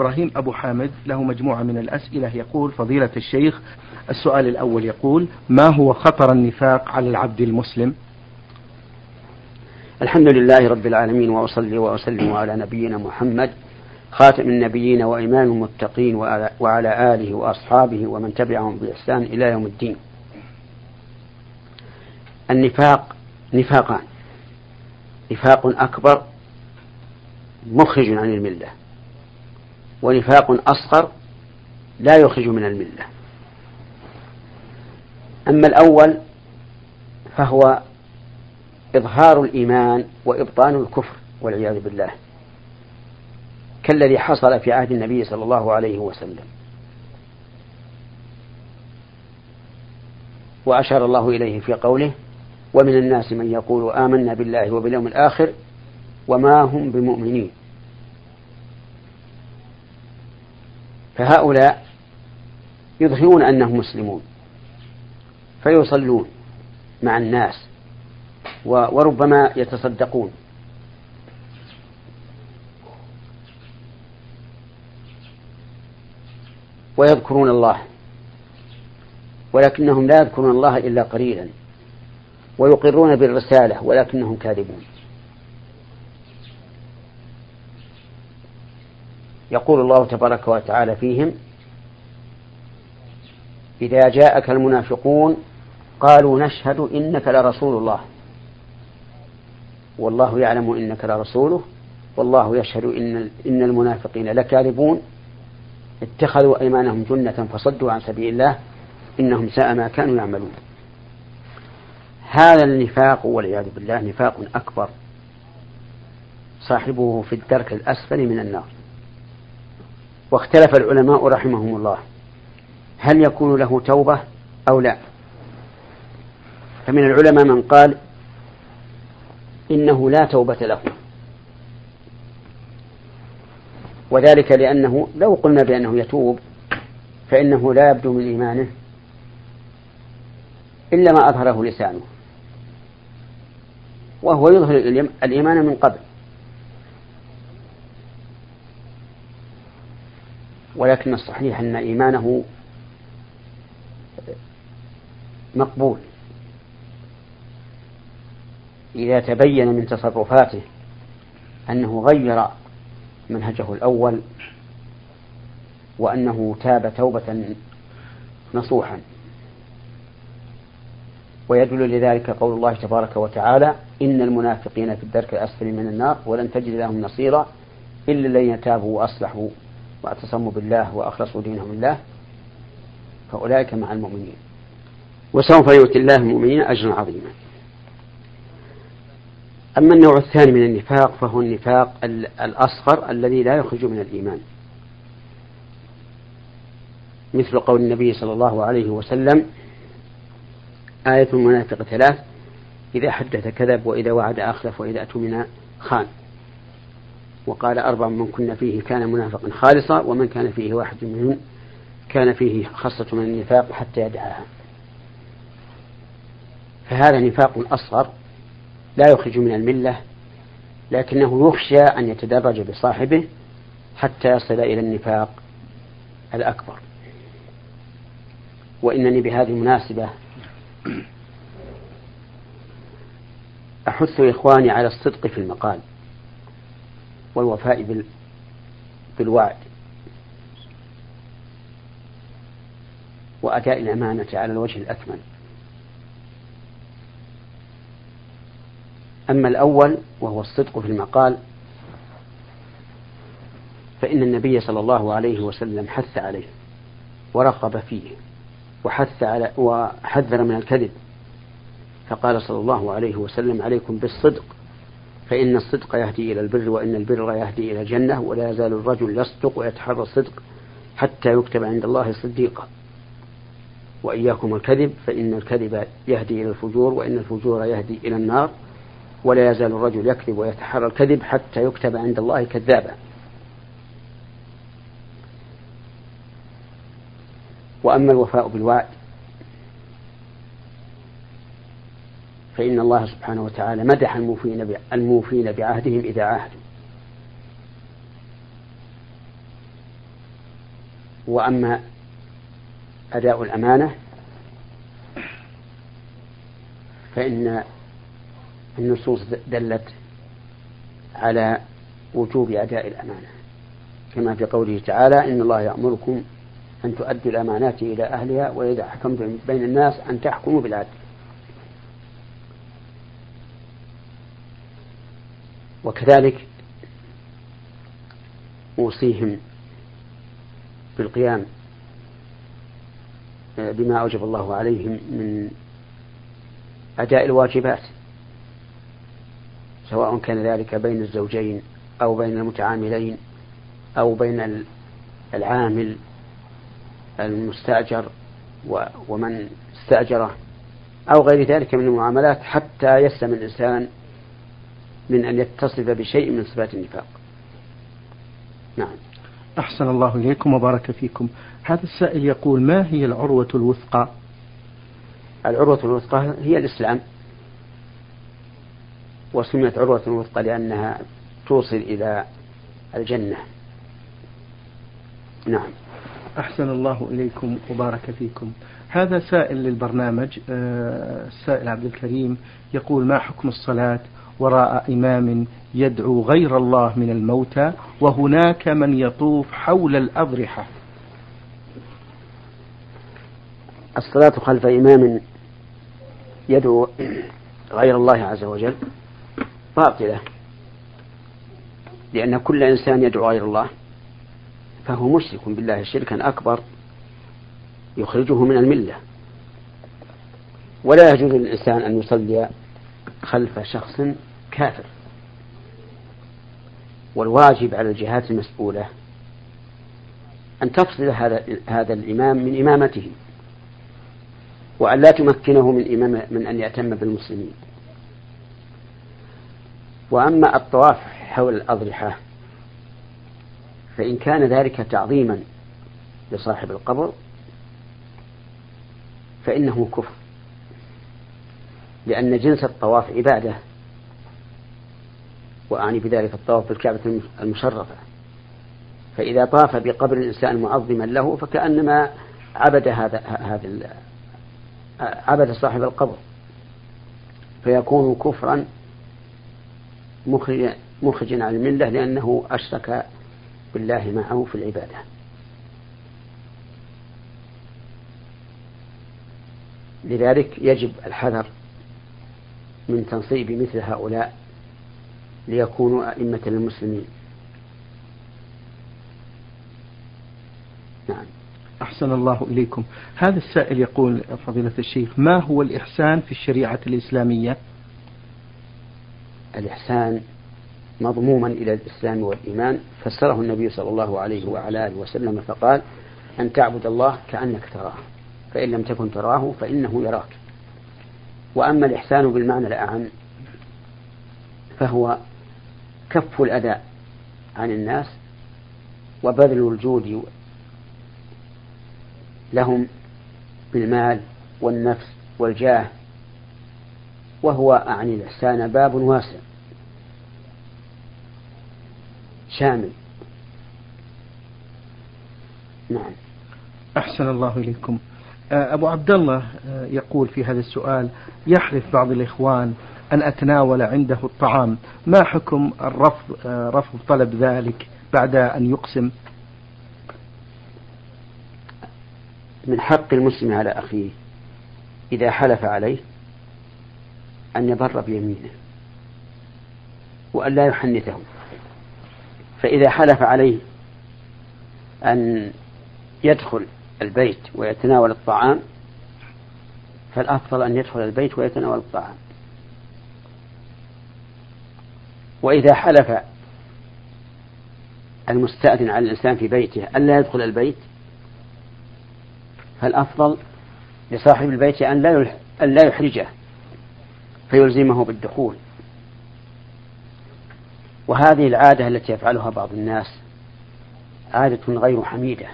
إبراهيم أبو حامد له مجموعة من الأسئلة. يقول فضيلة الشيخ السؤال الأول يقول ما هو خطر النفاق على العبد المسلم؟ الحمد لله رب العالمين وأصلي وأسلم على نبينا محمد خاتم النبيين وإمام المتقين وعلى آله وأصحابه ومن تبعهم بإحسان إلى يوم الدين. النفاق نفاقان. نفاق أكبر مخرج عن الملة. ونفاق أصغر لا يخرج من الملة. أما الأول فهو إظهار الإيمان وإبطان الكفر والعياذ بالله. كالذي حصل في عهد النبي صلى الله عليه وسلم. وأشار الله إليه في قوله ومن الناس من يقول آمنا بالله وباليوم الآخر وما هم بمؤمنين. فهؤلاء يظهرون أنهم مسلمون فيصلون مع الناس وربما يتصدقون. ويذكرون الله ولكنهم لا يذكرون الله إلا قليلا ويقرون بالرسالة ولكنهم كاذبون. يقول الله تبارك وتعالى فيهم إذا جاءك المنافقون قالوا نشهد إنك لرسول الله. والله يعلم إنك لرسوله والله يشهد إن إن المنافقين لكاذبون. اتخذوا أيمانهم جنة فصدوا عن سبيل الله إنهم ساء ما كانوا يعملون. هذا النفاق والعياذ بالله نفاق أكبر صاحبه في الدرك الأسفل من النار. واختلف العلماء رحمهم الله. هل يكون له توبة أو لا؟ فمن العلماء من قال إنه لا توبة له. وذلك لأنه لو قلنا بأنه يتوب فإنه لا يبدو من إيمانه إلا ما أظهره لسانه. وهو يظهر الإيمان من قبل. ولكن الصحيح أن إيمانه مقبول. إذا تبين من تصرفاته أنه غير منهجه الأول وأنه تاب توبة نصوحا. ويدل لذلك قول الله تبارك وتعالى إن المنافقين في الدرك الأسفل من النار ولن تجد لهم نصيرا إلا الذين تابوا وأصلحوا. واعتصموا بالله وأخلصوا دينهم لله فأولئك مع المؤمنين. وسوف يؤتي الله المؤمنين أجرا عظيما. أما النوع الثاني من النفاق فهو النفاق الأصغر الذي لا يخرج من الإيمان. مثل قول النبي صلى الله عليه وسلم آية المنافق ثلاث إذا حدث كذب وإذا وعد أخلف وإذا أتمن خان. وقال أربع من كنا فيه كان منافقا خالصا ومن كان فيه واحد منهم كان فيه خاصة من النفاق حتى يدعاها. فهذا نفاق أصغر لا يخرج من الملة لكنه يخشى أن يتدرج بصاحبه حتى يصل إلى النفاق الأكبر. وإنني بهذه المناسبة أحث إخواني على الصدق في المقال. والوفاء بالوعد. وأداء الأمانة على الوجه الأكمل. أما الأول وهو الصدق في المقال فإن النبي صلى الله عليه وسلم حث عليه ورغب فيه وحث على وحذر من الكذب. فقال صلى الله عليه وسلم عليكم بالصدق. فإن الصدق يهدي إلى البر وإن البر يهدي إلى الجنة ولا يزال الرجل يصدق ويتحرى الصدق حتى يكتب عند الله صديقا وإياكم الكذب فإن الكذب يهدي إلى الفجور وإن الفجور يهدي إلى النار ولا يزال الرجل يكذب ويتحرى الكذب حتى يكتب عند الله كذابا. وأما الوفاء بالوعد فإن الله سبحانه وتعالى مدح الموفين الموفين بعهدهم إذا عاهدوا. وأما أداء الأمانة فإن النصوص دلت على وجوب أداء الأمانة. كما في قوله تعالى إن الله يأمركم أن تؤدوا الأمانات إلى أهلها وإذا حكمتم بين الناس أن تحكموا بالعدل. وكذلك أوصيهم بالقيام بما أوجب الله عليهم من أداء الواجبات سواء كان ذلك بين الزوجين أو بين المتعاملين أو بين العامل المستأجر ومن استأجره أو غير ذلك من المعاملات حتى يسلم الإنسان من أن يتصف بشيء من صفات النفاق. نعم. أحسن الله إليكم وبارك فيكم. هذا السائل يقول ما هي العروة الوثقى؟ العروة الوثقى هي الإسلام. وسميت عروة وثقى لأنها توصل إلى الجنة. نعم. أحسن الله إليكم وبارك فيكم. هذا سائل للبرنامج آه، السائل عبد الكريم يقول ما حكم الصلاة؟ وراء إمام يدعو غير الله من الموتى وهناك من يطوف حول الأضرحة. الصلاة خلف إمام يدعو غير الله عز وجل باطلة لأن كل إنسان يدعو غير الله فهو مشرك بالله شركا أكبر يخرجه من الملة. ولا يجوز للإنسان أن يصلي خلف شخص كافر. والواجب على الجهات المسؤولة أن تفصل هذا هذا الإمام من إمامته وأن لا تمكنه من إمام من أن يأتم بالمسلمين. وأما الطواف حول الأضرحة فإن كان ذلك تعظيما لصاحب القبر فإنه كفر. لأن جنس الطواف عبادة. وأعني بذلك الطواف بالكعبة المشرفة. فإذا طاف بقبر الإنسان معظما له فكأنما عبد هذا هذا عبد صاحب القبر. فيكون كفرا مخرجا عن الملة لأنه أشرك بالله معه في العبادة. لذلك يجب الحذر من تنصيب مثل هؤلاء ليكونوا أئمة للمسلمين نعم. أحسن الله إليكم. هذا السائل يقول فضيلة الشيخ ما هو الإحسان في الشريعة الإسلامية؟ الإحسان مضموما إلى الإسلام والإيمان. فسره النبي صلى الله عليه وعلى آله وسلم فقال أن تعبد الله كأنك تراه فإن لم تكن تراه فإنه يراك. وأما الإحسان بالمعنى الأعم فهو كف الأذى عن الناس وبذل الجود لهم بالمال والنفس والجاه وهو أعني الإحسان باب واسع شامل نعم أحسن الله إليكم. أبو عبد الله آه، يقول في هذا السؤال يحلف بعض الإخوان أن أتناول عنده الطعام. ما حكم الرفض آه، رفض طلب ذلك بعد أن يقسم؟ من حق المسلم على أخيه إذا حلف عليه أن يبر بيمينه وأن لا يحنثه. فإذا حلف عليه أن يدخل البيت ويتناول الطعام فالأفضل أن يدخل البيت ويتناول الطعام. وإذا حلف المستأذن على الإنسان في بيته ألا يدخل البيت فالأفضل لصاحب البيت أن لا يحرجه فيلزمه بالدخول. وهذه العادة التي يفعلها بعض الناس عادة غير حميدة.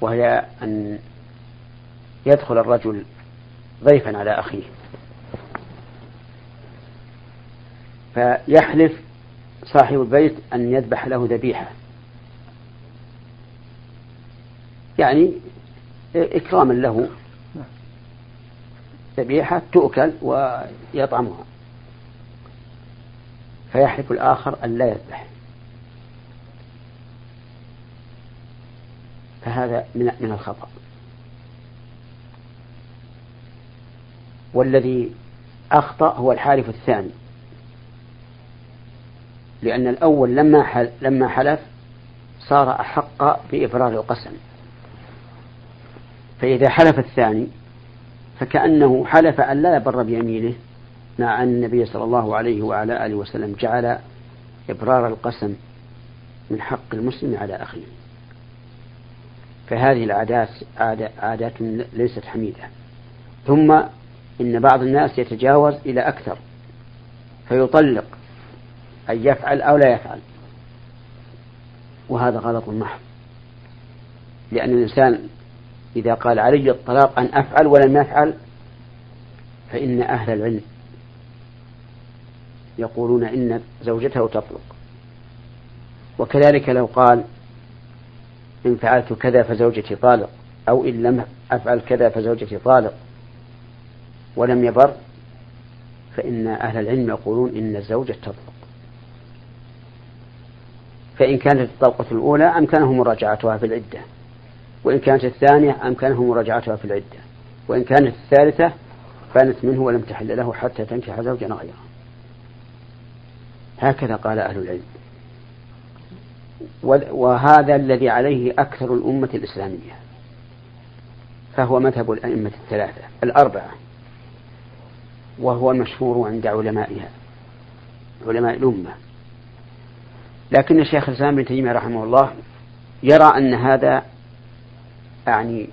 وهي أن يدخل الرجل ضيفا على أخيه. فيحلف صاحب البيت أن يذبح له ذبيحة. يعني إكراما له. ذبيحة تؤكل ويطعمها. فيحلف الآخر أن لا يذبح. فهذا من من الخطأ. والذي أخطأ هو الحالف الثاني. لأن الأول لما لما حلف صار أحق بإبرار القسم. فإذا حلف الثاني فكأنه حلف أن لا يبر بيمينه مع أن النبي صلى الله عليه وعلى آله وسلم جعل إبرار القسم من حق المسلم على أخيه. فهذه العادات عادات ليست حميدة. ثم إن بعض الناس يتجاوز إلى أكثر فيطلق أن يفعل أو لا يفعل. وهذا غلط محض. لأن الإنسان إذا قال علي الطلاق أن أفعل ولم يفعل فإن أهل العلم يقولون إن زوجته تطلق. وكذلك لو قال إن فعلت كذا فزوجتي طالق أو إن لم أفعل كذا فزوجتي طالق. ولم يبر فإن أهل العلم يقولون إن الزوجة تطلق. فإن كانت الطلقة الأولى أمكنه مراجعتها في العدة وإن كانت الثانية أمكنه مراجعتها في العدة وإن كانت الثالثة فانت منه ولم تحل له حتى تنكح زوجا غيره. هكذا قال أهل العلم. وهذا الذي عليه أكثر الأمة الإسلامية فهو مذهب الأئمة الثلاثة الأربعة وهو المشهور عند علمائها علماء الأمة. لكن الشيخ الإسلام بن تيمية رحمه الله يرى أن هذا يعني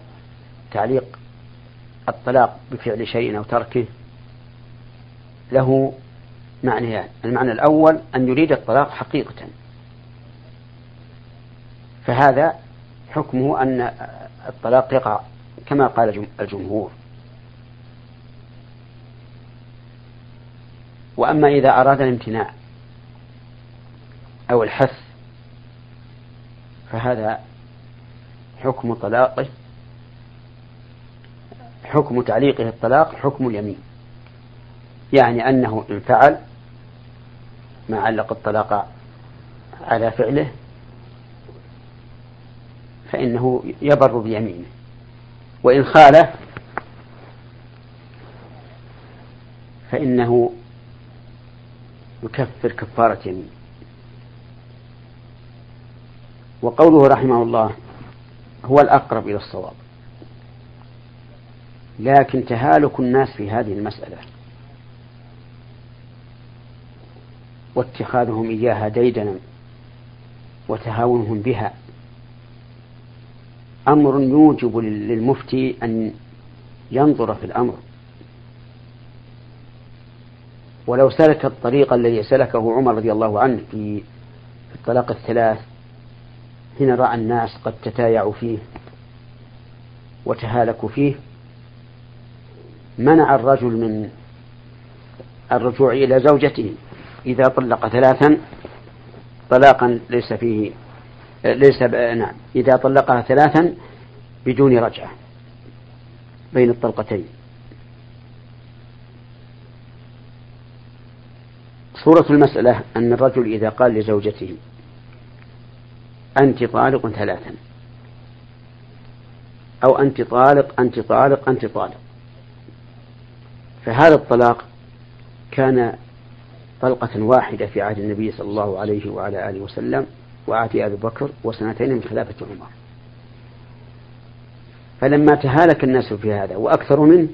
تعليق الطلاق بفعل شيء أو تركه له معنيان. المعنى الأول أن يريد الطلاق حقيقة. فهذا حكمه أن الطلاق يقع كما قال الجمهور. وأما إذا أراد الامتناع أو الحث فهذا حكم طلاقه حكم تعليقه الطلاق حكم اليمين. يعني أنه إن فعل ما علق الطلاق على فعله فإنه يبر بيمينه. وإن خالف فإنه يكفر كفارة يمين. وقوله رحمه الله هو الأقرب إلى الصواب. لكن تهالك الناس في هذه المسألة واتخاذهم إياها ديدنا وتهاونهم بها أمر يوجب للمفتي أن ينظر في الأمر. ولو سلك الطريق الذي سلكه عمر رضي الله عنه في الطلاق الثلاث حين رأى الناس قد تتايعوا فيه وتهالكوا فيه منع الرجل من الرجوع إلى زوجته. إذا طلق ثلاثا طلاقا ليس فيه ليس نعم. إذا طلقها ثلاثا بدون رجعة بين الطلقتين. صورة المسألة أن الرجل إذا قال لزوجته أنت طالق ثلاثا أو أنت طالق أنت طالق أنت طالق. فهذا الطلاق كان طلقة واحدة في عهد النبي صلى الله عليه وعلى آله وسلم وعهد أبي بكر وسنتين من خلافة عمر. فلما تهالك الناس في هذا وأكثر منه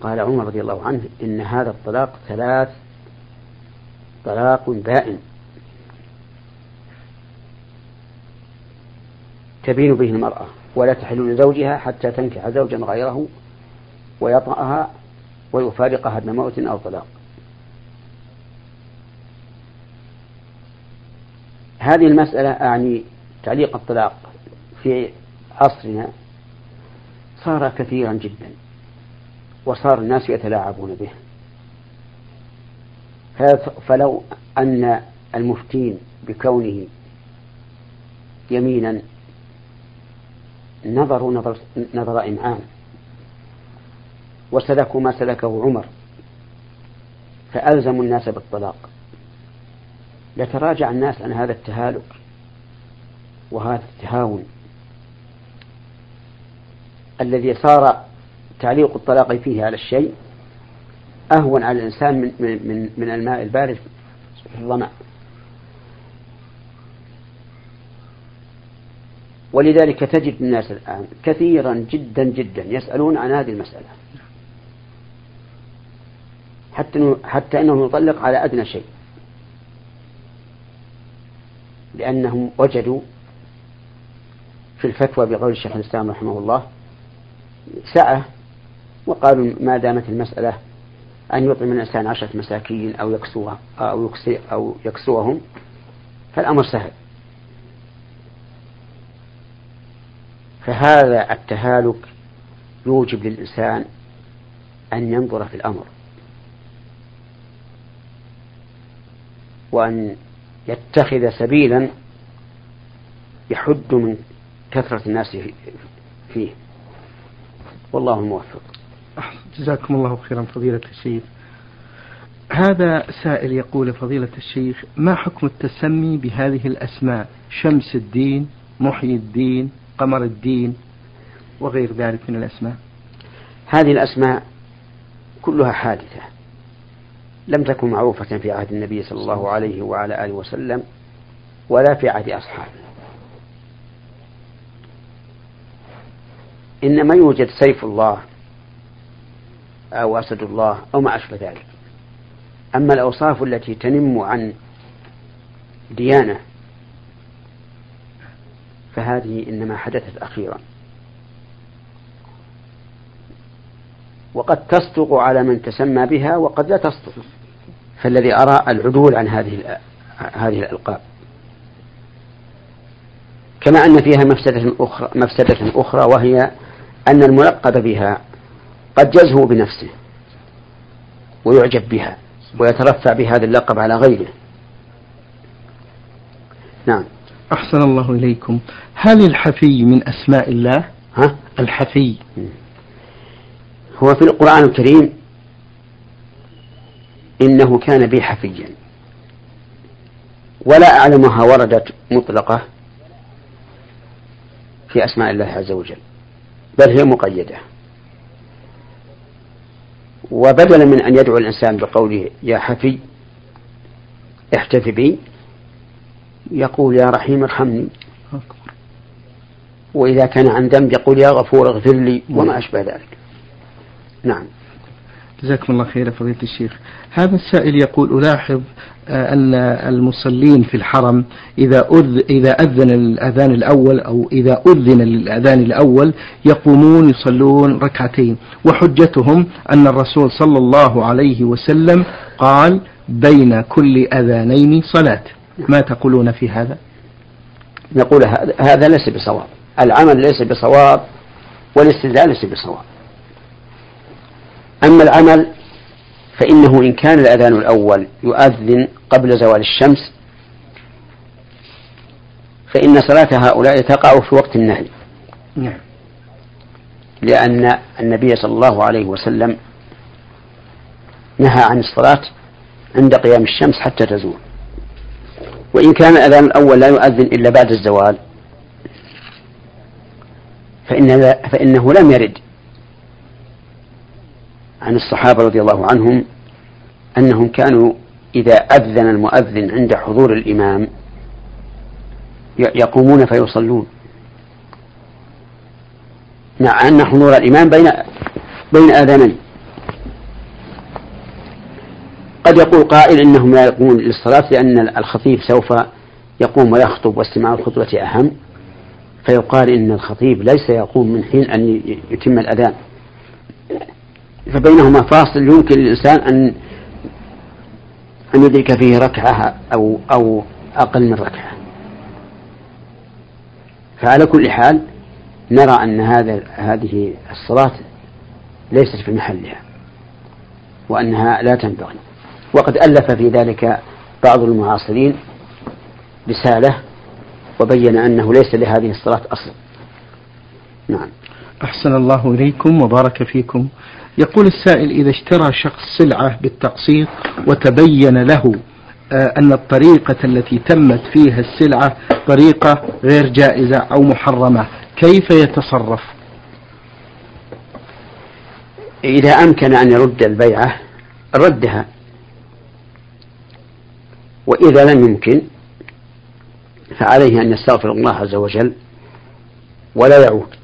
قال عمر رضي الله عنه إن هذا الطلاق ثلاث طلاق بائن. تبين به المرأة ولا تحل لزوجها حتى تنكح زوجا غيره ويطأها ويفارقها دون موت أو طلاق. هذه المسألة أعني تعليق الطلاق في عصرنا صار كثيرا جدا وصار الناس يتلاعبون به. فلو أن المفتين بكونه يمينا نظروا نظر, نظر إمعان وسلكوا ما سلكه عمر فألزموا الناس بالطلاق. لتراجع الناس عن هذا التهالك وهذا التهاون الذي صار تعليق الطلاق فيه على الشيء أهون على الإنسان من, من, من الماء البارد في الظمأ. ولذلك تجد الناس الآن كثيرا جدا جدا يسألون عن هذه المسألة. حتى حتى إنه يطلق على أدنى شيء. لأنهم وجدوا في الفتوى بقول الشيخ الإسلام رحمه الله سعه وقالوا ما دامت المسألة أن يطعم الإنسان عشرة مساكين أو يكسوها أو يكسي أو يكسوهم فالأمر سهل. فهذا التهالك يوجب للإنسان أن ينظر في الأمر وأن يتخذ سبيلا يحد من كثرة الناس فيه. والله الموفق. جزاكم الله خيرا فضيلة الشيخ. هذا سائل يقول فضيلة الشيخ ما حكم التسمي بهذه الأسماء؟ شمس الدين محيي الدين قمر الدين وغير ذلك من الأسماء؟ هذه الأسماء كلها حادثة. لم تكن معروفة في عهد النبي صلى الله عليه وعلى آله وسلم ولا في عهد أصحابه. إنما يوجد سيف الله أو أسد الله أو ما أشبه ذلك. أما الأوصاف التي تنم عن ديانة فهذه إنما حدثت أخيرا. وقد تصدق على من تسمى بها وقد لا تصدق. فالذي أرى العدول عن هذه هذه الألقاب. كما أن فيها مفسدة أخرى مفسدة أخرى وهي أن الملقب بها قد يزهو بنفسه ويعجب بها ويترفع بهذا اللقب على غيره. نعم. أحسن الله إليكم. هل الحفي من أسماء الله؟ ها؟ الحفي. هو في القرآن الكريم إنه كان بي حفيا. ولا أعلمها وردت مطلقة في أسماء الله عز وجل بل هي مقيدة. وبدلا من أن يدعو الإنسان بقوله يا حفي احتف بي يقول يا رحيم ارحمني. وإذا كان عن ذنب يقول يا غفور اغفر لي وما أشبه ذلك. نعم. جزاكم الله خيرا فضيلة الشيخ. هذا السائل يقول ألاحظ آه، أن المصلين في الحرم إذا أذ إذا أذن الأذان الأول أو إذا أذن للأذان الأول يقومون يصلون ركعتين. وحجتهم أن الرسول صلى الله عليه وسلم قال بين كل أذانين صلاة. ما تقولون في هذا؟ نقول هذا ليس بصواب. العمل ليس بصواب والاستدلال ليس بصواب. أما العمل فإنه إن كان الأذان الأول يؤذن قبل زوال الشمس فإن صلاة هؤلاء تقع في وقت النهي. نعم. لأن النبي صلى الله عليه وسلم نهى عن الصلاة عند قيام الشمس حتى تزول. وإن كان الأذان الأول لا يؤذن إلا بعد الزوال فإن فإنه لم يرد عن الصحابة رضي الله عنهم أنهم كانوا إذا أذن المؤذن عند حضور الإمام يقومون فيصلون. مع أن حضور الإمام بين بين آذانين. قد يقول قائل إنهم لا يقومون للصلاة لأن الخطيب سوف يقوم ويخطب واستماع الخطبة أهم. فيقال إن الخطيب ليس يقوم من حين أن يتم الأذان. فبينهما فاصل يمكن للإنسان أن أن يدرك فيه ركعة أو أو أقل من ركعة. فعلى كل حال نرى أن هذا هذه الصلاة ليست في محلها وأنها لا تنبغي. وقد ألف في ذلك بعض المعاصرين رسالة وبين أنه ليس لهذه الصلاة أصل. نعم. أحسن الله إليكم وبارك فيكم. يقول السائل إذا اشترى شخص سلعة بالتقسيط وتبين له آه، أن الطريقة التي تمت فيها السلعة طريقة غير جائزة أو محرمة كيف يتصرف؟ إذا أمكن أن يرد البيعة ردها وإذا لم يمكن فعليه أن يستغفر الله عز وجل ولا يعود.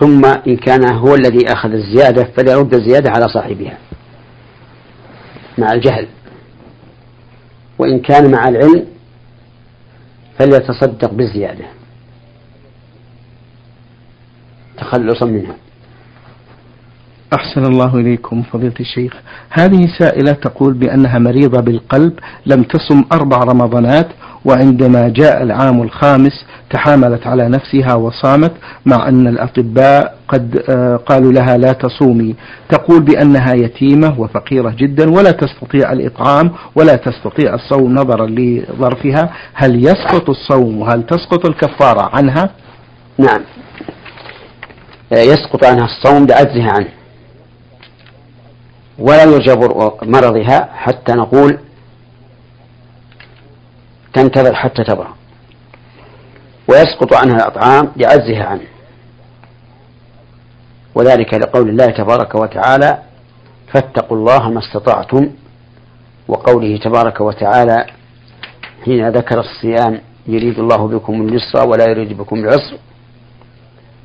ثم إن كان هو الذي أخذ الزيادة فليرد الزيادة على صاحبها مع الجهل. وإن كان مع العلم فليتصدق بالزيادة. تخلصا منها. أحسن الله إليكم فضيلة الشيخ. هذه سائلة تقول بأنها مريضة بالقلب لم تصم أربع رمضانات وعندما جاء العام الخامس تحاملت على نفسها وصامت مع أن الأطباء قد آه، قالوا لها لا تصومي. تقول بأنها يتيمة وفقيرة جدا ولا تستطيع الإطعام ولا تستطيع الصوم نظرا لظرفها. هل يسقط الصوم وهل تسقط الكفارة عنها؟ نعم. آه، يسقط عنها الصوم بعجزها عنه. ولا يجبر مرضها حتى نقول تنتظر حتى تبرأ. ويسقط عنها الأطعام لعزها عنه. وذلك لقول الله تبارك وتعالى فاتقوا الله ما استطعتم. وقوله تبارك وتعالى حين ذكر الصيام يريد الله بكم اليسر ولا يريد بكم العسر.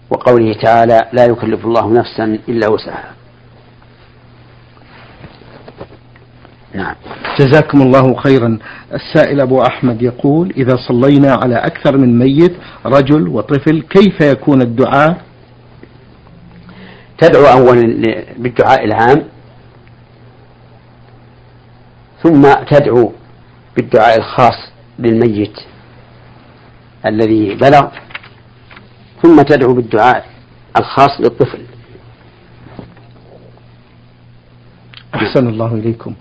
وقوله تعالى لا يكلف الله نفسا إلا وسعها. نعم. جزاكم الله خيرا. السائل أبو أحمد يقول إذا صلينا على أكثر من ميت رجل وطفل كيف يكون الدعاء؟ تدعو أولا بالدعاء العام ثم تدعو بالدعاء الخاص للميت الذي بلغ ثم تدعو بالدعاء الخاص للطفل. أحسن الله إليكم.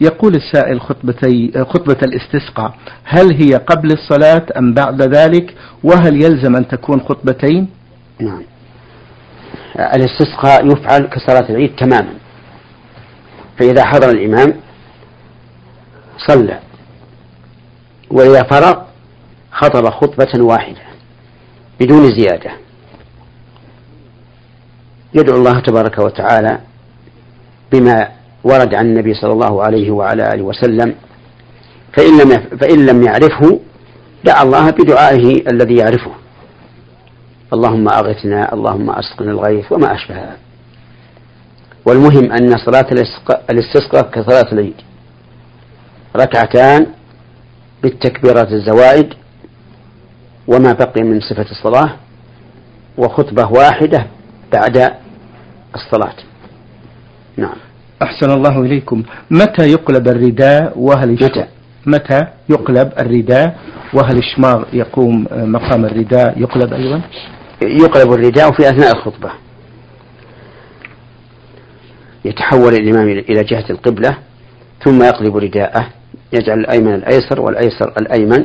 يقول السائل خطبتي خطبة الاستسقاء هل هي قبل الصلاة أم بعد ذلك؟ وهل يلزم أن تكون خطبتين؟ نعم. الاستسقاء يفعل كصلاة العيد تماما. فإذا حضر الإمام صلى. وإذا فرغ خطب خطبة واحدة بدون زيادة. يدعو الله تبارك وتعالى بما ورد عن النبي صلى الله عليه وعلى آله وسلم فإن لم فإن لم يعرفه دعا الله بدعائه الذي يعرفه. اللهم أغثنا اللهم أسقنا الغيث وما أشبه والمهم أن صلاة الاستسقاء كصلاة العيد. ركعتان بالتكبيرات الزوائد وما بقي من صفة الصلاة وخطبة واحدة بعد الصلاة. نعم. أحسن الله إليكم. متى يقلب الرداء وهل متى؟ متى يقلب الرداء وهل الشماغ يقوم مقام الرداء؟ يقلب أيضا؟ يقلب الرداء في أثناء الخطبة. يتحول الإمام إلى جهة القبلة ثم يقلب رداءه. يجعل الأيمن الأيسر والأيسر الأيمن.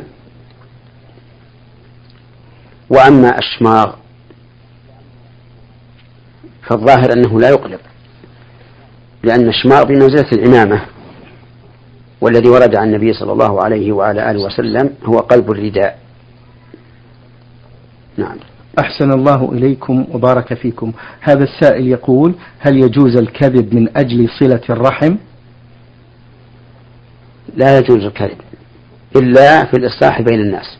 وأما الشماغ فالظاهر أنه لا يقلب. لأن الشماغ بمنزلة العمامة والذي ورد عن النبي صلى الله عليه وعلى آله وسلم هو قلب الرداء. نعم. أحسن الله إليكم وبارك فيكم. هذا السائل يقول هل يجوز الكذب من أجل صلة الرحم؟ لا يجوز الكذب إلا في الإصلاح بين الناس.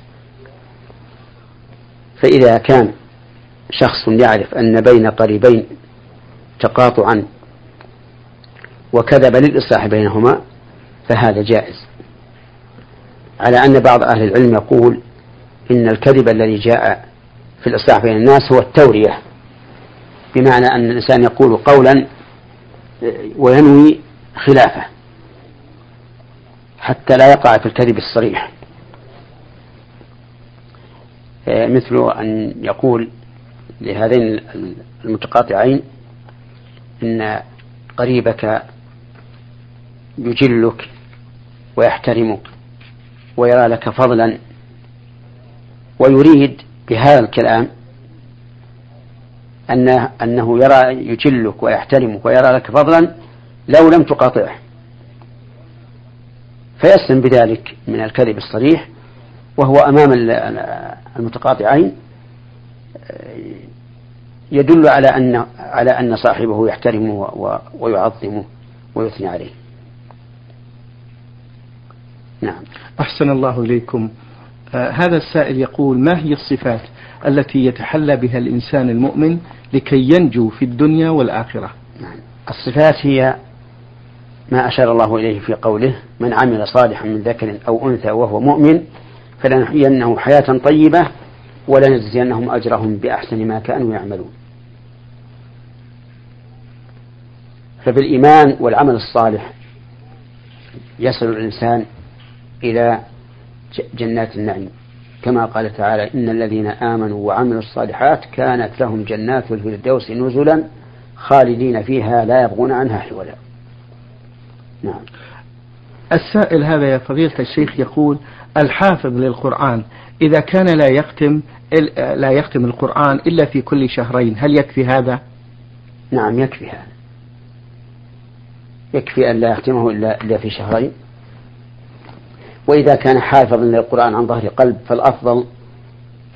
فإذا كان شخص يعرف أن بين قريبين تقاطعا وكذب للإصلاح بينهما فهذا جائز. على أن بعض أهل العلم يقول إن الكذب الذي جاء في الإصلاح بين الناس هو التورية بمعنى أن الإنسان يقول قولا وينوي خلافه حتى لا يقع في الكذب الصريح. مثل أن يقول لهذين المتقاطعين إن قريبك يجلك ويحترمك ويرى لك فضلا ويريد بهذا الكلام أنه, أنه يرى يجلك ويحترمك ويرى لك فضلا لو لم تقاطعه فيسلم بذلك من الكذب الصريح وهو أمام المتقاطعين يدل على أن على أن صاحبه يحترمه ويعظمه ويثني عليه. نعم. أحسن الله إليكم. آه هذا السائل يقول ما هي الصفات التي يتحلى بها الإنسان المؤمن لكي ينجو في الدنيا والآخرة نعم. الصفات هي ما أشار الله إليه في قوله من عمل صالحا من ذكر أو أنثى وهو مؤمن فلنحيينه حياة طيبة ولنجزينهم أجرهم بأحسن ما كانوا يعملون فبالإيمان والعمل الصالح يصل الإنسان إلى جنات النعيم. كما قال تعالى إن الذين آمنوا وعملوا الصالحات كانت لهم جنات الفردوس نزلا خالدين فيها لا يبغون عنها حولا. نعم. السائل هذا يا فضيلة الشيخ يقول الحافظ للقرآن إذا كان لا يختم لا يختم القرآن إلا في كل شهرين هل يكفي هذا؟ نعم يكفي هذا. يكفي أن لا يختمه إلا إلا في شهرين. وإذا كان حافظا للقرآن عن ظهر قلب فالأفضل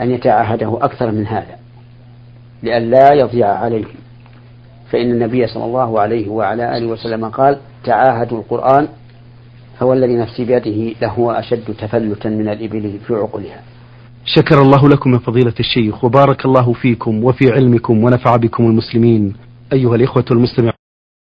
أن يتعاهده أكثر من هذا لئلا يضيع عليه فإن النبي صلى الله عليه وعلى آله وسلم قال تعاهدوا القرآن فهو الذي نفسي بيده لهو أشد تفلتا من الإبل في عقلها شكر الله لكم يا فضيلة الشيخ وبارك الله فيكم وفي علمكم ونفع بكم المسلمين. أيها الإخوة المستمعون.